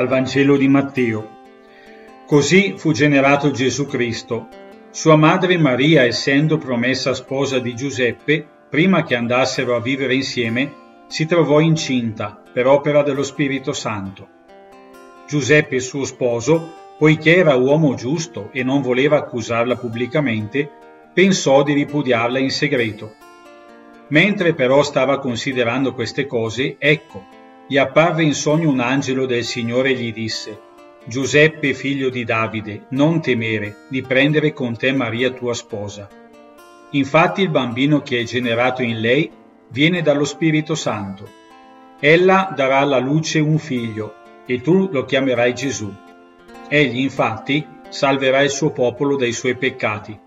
Vangelo di Matteo. Così fu generato Gesù Cristo. Sua madre Maria, essendo promessa sposa di Giuseppe, prima che andassero a vivere insieme, si trovò incinta per opera dello Spirito Santo. Giuseppe, suo sposo, poiché era uomo giusto e non voleva accusarla pubblicamente, pensò di ripudiarla in segreto. Mentre però stava considerando queste cose, ecco, gli apparve in sogno un angelo del Signore e gli disse, Giuseppe figlio di Davide, non temere di prendere con te Maria tua sposa. Infatti il bambino che è generato in lei viene dallo Spirito Santo. Ella darà alla luce un figlio e tu lo chiamerai Gesù. Egli infatti salverà il suo popolo dai suoi peccati.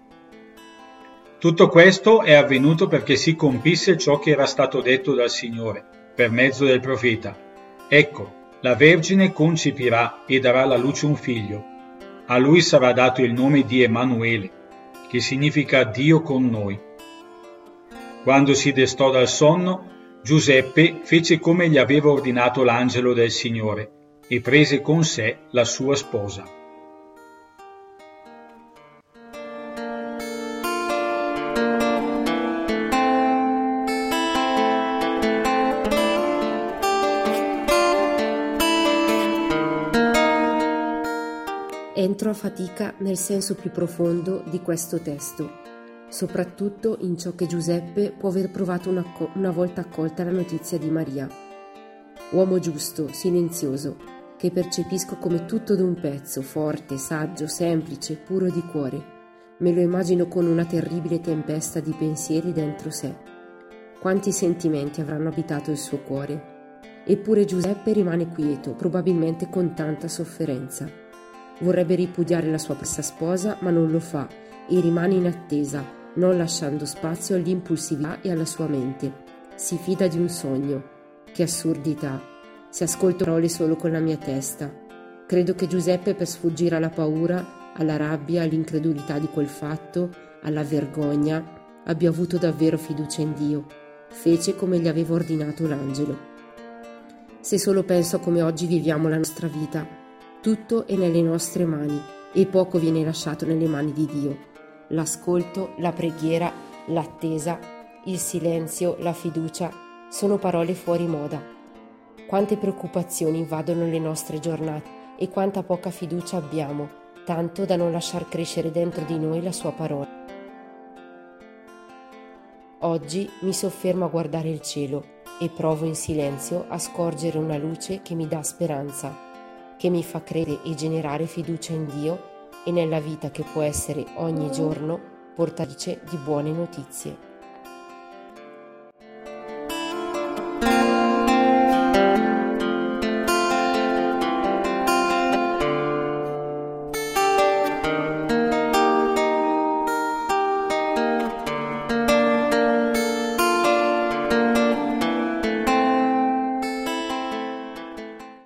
Tutto questo è avvenuto perché si compisse ciò che era stato detto dal Signore per mezzo del profeta. Ecco, la Vergine concepirà e darà alla luce un figlio. A lui sarà dato il nome di Emanuele, che significa Dio con noi. Quando si destò dal sonno, Giuseppe fece come gli aveva ordinato l'angelo del Signore e prese con sé la sua sposa. Entro a fatica nel senso più profondo di questo testo, soprattutto in ciò che Giuseppe può aver provato una, una volta accolta la notizia di Maria. Uomo giusto, silenzioso, che percepisco come tutto d'un pezzo, forte, saggio, semplice, puro di cuore. Me lo immagino con una terribile tempesta di pensieri dentro sé. Quanti sentimenti avranno abitato il suo cuore? Eppure Giuseppe rimane quieto, probabilmente con tanta sofferenza. Vorrebbe ripudiare la sua pressa sposa, ma non lo fa e rimane in attesa, non lasciando spazio all'impulsività e alla sua mente. Si fida di un sogno. Che assurdità. Se ascolto parole solo con la mia testa. Credo che Giuseppe per sfuggire alla paura, alla rabbia, all'incredulità di quel fatto, alla vergogna, abbia avuto davvero fiducia in Dio. Fece come gli aveva ordinato l'angelo. Se solo penso a come oggi viviamo la nostra vita, tutto è nelle nostre mani e poco viene lasciato nelle mani di Dio. L'ascolto, la preghiera, l'attesa, il silenzio, la fiducia sono parole fuori moda. Quante preoccupazioni invadono le nostre giornate e quanta poca fiducia abbiamo, tanto da non lasciar crescere dentro di noi la sua parola. Oggi mi soffermo a guardare il cielo e provo in silenzio a scorgere una luce che mi dà speranza che mi fa credere e generare fiducia in Dio e nella vita che può essere ogni giorno portatrice di buone notizie.